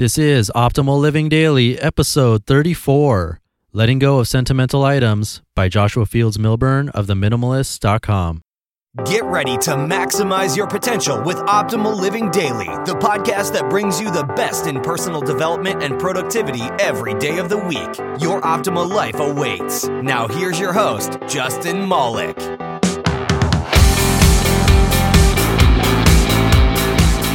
This is Optimal Living Daily, episode 34 Letting Go of Sentimental Items by Joshua Fields Millburn of TheMinimalist.com. Get ready to maximize your potential with Optimal Living Daily, the podcast that brings you the best in personal development and productivity every day of the week. Your optimal life awaits. Now, here's your host, Justin Malik.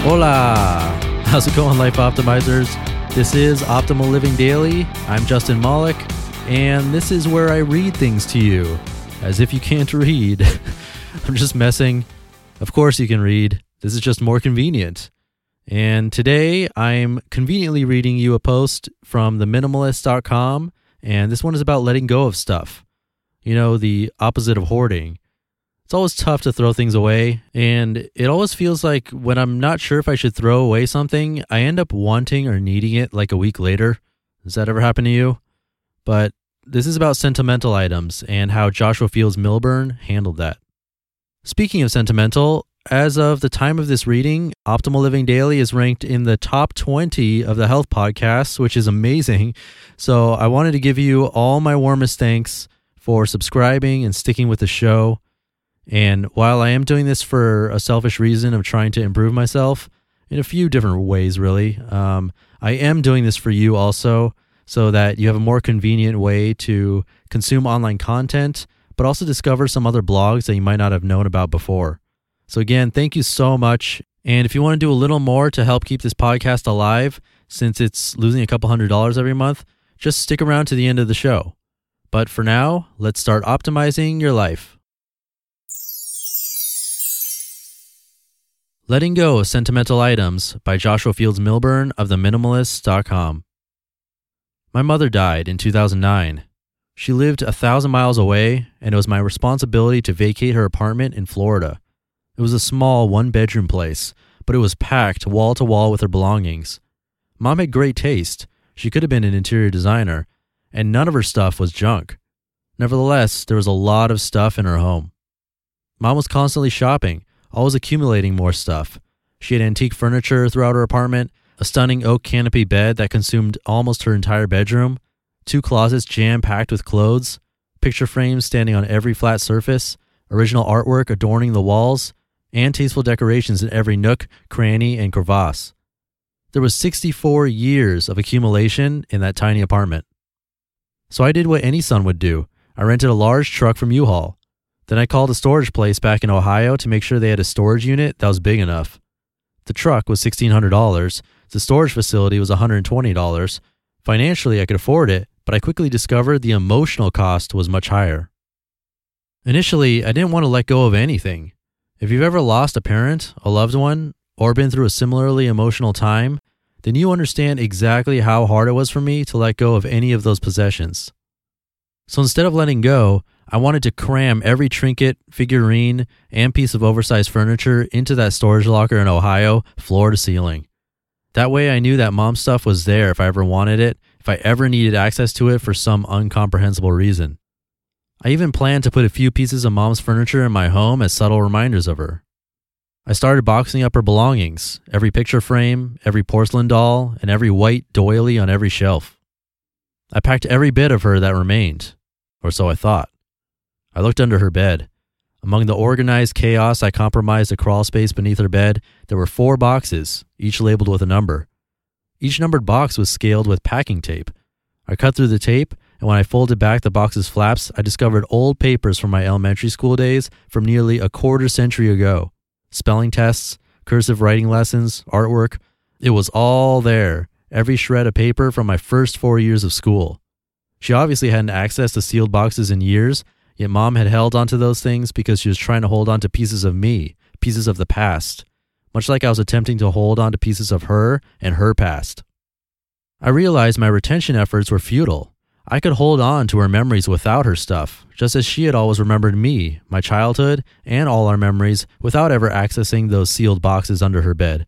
Hola! How's it going, Life Optimizers? This is Optimal Living Daily. I'm Justin Malik, and this is where I read things to you as if you can't read. I'm just messing. Of course, you can read. This is just more convenient. And today I'm conveniently reading you a post from theminimalist.com, and this one is about letting go of stuff. You know, the opposite of hoarding. It's always tough to throw things away, and it always feels like when I'm not sure if I should throw away something, I end up wanting or needing it like a week later. Does that ever happen to you? But this is about sentimental items and how Joshua Fields Millburn handled that. Speaking of sentimental, as of the time of this reading, Optimal Living Daily is ranked in the top 20 of the health podcasts, which is amazing. So I wanted to give you all my warmest thanks for subscribing and sticking with the show. And while I am doing this for a selfish reason of trying to improve myself in a few different ways, really, um, I am doing this for you also so that you have a more convenient way to consume online content, but also discover some other blogs that you might not have known about before. So, again, thank you so much. And if you want to do a little more to help keep this podcast alive, since it's losing a couple hundred dollars every month, just stick around to the end of the show. But for now, let's start optimizing your life. Letting Go of Sentimental Items by Joshua Fields Millburn of TheMinimalist.com. My mother died in 2009. She lived a thousand miles away, and it was my responsibility to vacate her apartment in Florida. It was a small one bedroom place, but it was packed wall to wall with her belongings. Mom had great taste. She could have been an interior designer, and none of her stuff was junk. Nevertheless, there was a lot of stuff in her home. Mom was constantly shopping always accumulating more stuff. She had antique furniture throughout her apartment, a stunning oak canopy bed that consumed almost her entire bedroom, two closets jam packed with clothes, picture frames standing on every flat surface, original artwork adorning the walls, and tasteful decorations in every nook, cranny, and crevasse. There was 64 years of accumulation in that tiny apartment. So I did what any son would do. I rented a large truck from U-Haul. Then I called a storage place back in Ohio to make sure they had a storage unit that was big enough. The truck was $1,600. The storage facility was $120. Financially, I could afford it, but I quickly discovered the emotional cost was much higher. Initially, I didn't want to let go of anything. If you've ever lost a parent, a loved one, or been through a similarly emotional time, then you understand exactly how hard it was for me to let go of any of those possessions. So instead of letting go, I wanted to cram every trinket, figurine, and piece of oversized furniture into that storage locker in Ohio, floor to ceiling. That way I knew that mom's stuff was there if I ever wanted it, if I ever needed access to it for some uncomprehensible reason. I even planned to put a few pieces of mom's furniture in my home as subtle reminders of her. I started boxing up her belongings every picture frame, every porcelain doll, and every white doily on every shelf. I packed every bit of her that remained, or so I thought. I looked under her bed. Among the organized chaos, I compromised a crawl space beneath her bed. There were four boxes, each labeled with a number. Each numbered box was scaled with packing tape. I cut through the tape, and and when I folded back the box's flaps, I discovered old papers from my elementary school days from nearly a quarter century ago. Spelling tests, cursive writing lessons, artwork. It was all there, every shred of paper from my first four years of school. She obviously hadn't accessed the sealed boxes in years, yet mom had held onto those things because she was trying to hold on to pieces of me, pieces of the past, much like I was attempting to hold on to pieces of her and her past. I realized my retention efforts were futile. I could hold on to her memories without her stuff, just as she had always remembered me, my childhood, and all our memories without ever accessing those sealed boxes under her bed.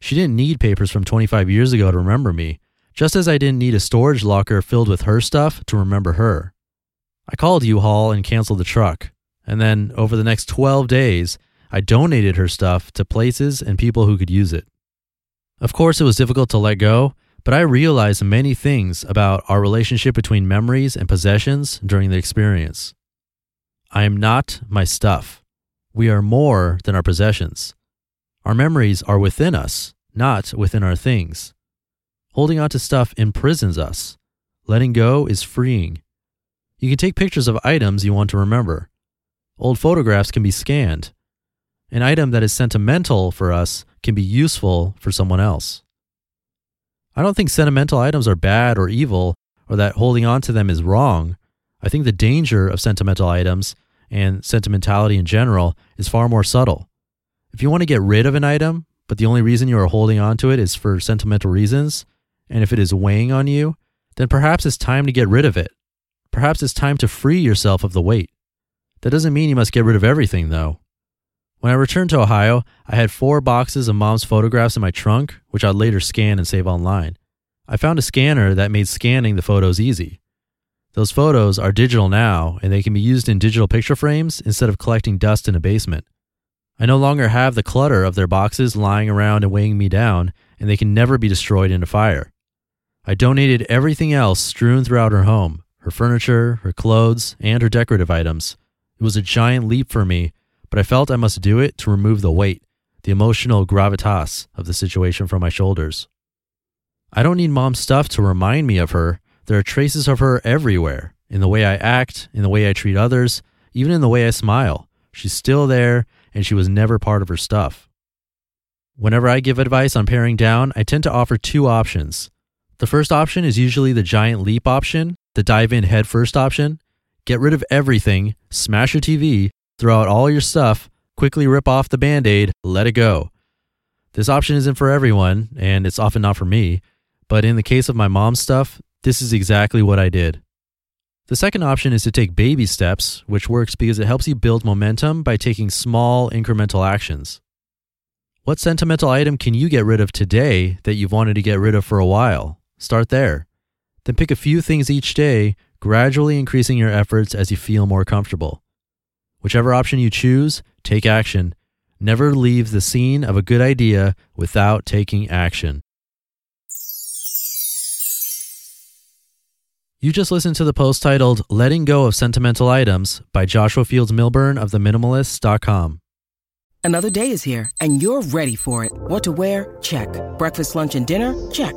She didn't need papers from 25 years ago to remember me, just as I didn't need a storage locker filled with her stuff to remember her. I called U Haul and canceled the truck, and then over the next 12 days, I donated her stuff to places and people who could use it. Of course, it was difficult to let go, but I realized many things about our relationship between memories and possessions during the experience. I am not my stuff. We are more than our possessions. Our memories are within us, not within our things. Holding on to stuff imprisons us. Letting go is freeing. You can take pictures of items you want to remember. Old photographs can be scanned. An item that is sentimental for us can be useful for someone else. I don't think sentimental items are bad or evil or that holding on to them is wrong. I think the danger of sentimental items and sentimentality in general is far more subtle. If you want to get rid of an item, but the only reason you are holding on to it is for sentimental reasons, and if it is weighing on you, then perhaps it's time to get rid of it. Perhaps it's time to free yourself of the weight. That doesn't mean you must get rid of everything, though. When I returned to Ohio, I had four boxes of mom's photographs in my trunk, which I'd later scan and save online. I found a scanner that made scanning the photos easy. Those photos are digital now, and they can be used in digital picture frames instead of collecting dust in a basement. I no longer have the clutter of their boxes lying around and weighing me down, and they can never be destroyed in a fire. I donated everything else strewn throughout her home her furniture, her clothes, and her decorative items. It was a giant leap for me but I felt I must do it to remove the weight, the emotional gravitas of the situation from my shoulders. I don't need mom's stuff to remind me of her. There are traces of her everywhere in the way I act, in the way I treat others, even in the way I smile. She's still there, and she was never part of her stuff. Whenever I give advice on paring down, I tend to offer two options. The first option is usually the giant leap option, the dive in head first option. Get rid of everything, smash your TV, throw out all your stuff, quickly rip off the band aid, let it go. This option isn't for everyone, and it's often not for me, but in the case of my mom's stuff, this is exactly what I did. The second option is to take baby steps, which works because it helps you build momentum by taking small incremental actions. What sentimental item can you get rid of today that you've wanted to get rid of for a while? Start there. Then pick a few things each day, gradually increasing your efforts as you feel more comfortable. Whichever option you choose, take action. Never leave the scene of a good idea without taking action. You just listened to the post titled Letting Go of Sentimental Items by Joshua Fields Millburn of TheMinimalists.com. Another day is here, and you're ready for it. What to wear? Check. Breakfast, lunch, and dinner? Check.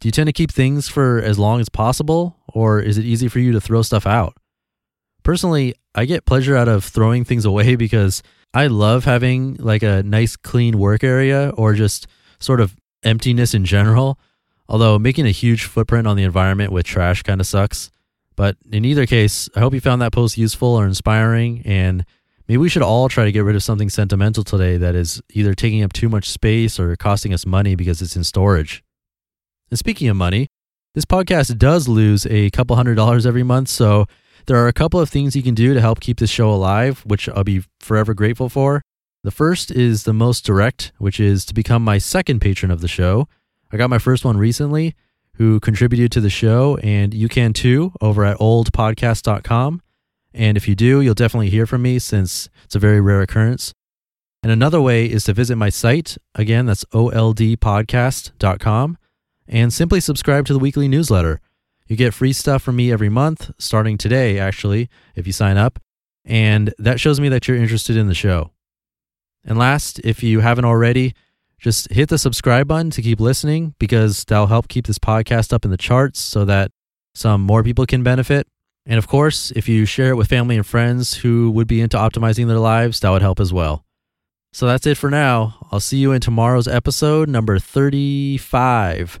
Do you tend to keep things for as long as possible, or is it easy for you to throw stuff out? Personally, I get pleasure out of throwing things away because I love having like a nice clean work area or just sort of emptiness in general. Although making a huge footprint on the environment with trash kind of sucks. But in either case, I hope you found that post useful or inspiring. And maybe we should all try to get rid of something sentimental today that is either taking up too much space or costing us money because it's in storage. And speaking of money, this podcast does lose a couple hundred dollars every month. So there are a couple of things you can do to help keep this show alive, which I'll be forever grateful for. The first is the most direct, which is to become my second patron of the show. I got my first one recently. who contributed to the show, and you can too over at oldpodcast.com. And if you do, you'll definitely hear from me since it's a very rare occurrence. And another way is to visit my site. Again, that's oldpodcast.com and simply subscribe to the weekly newsletter. You get free stuff from me every month, starting today, actually, if you sign up. And that shows me that you're interested in the show. And last, if you haven't already, just hit the subscribe button to keep listening because that'll help keep this podcast up in the charts so that some more people can benefit. And of course, if you share it with family and friends who would be into optimizing their lives, that would help as well. So that's it for now. I'll see you in tomorrow's episode, number 35,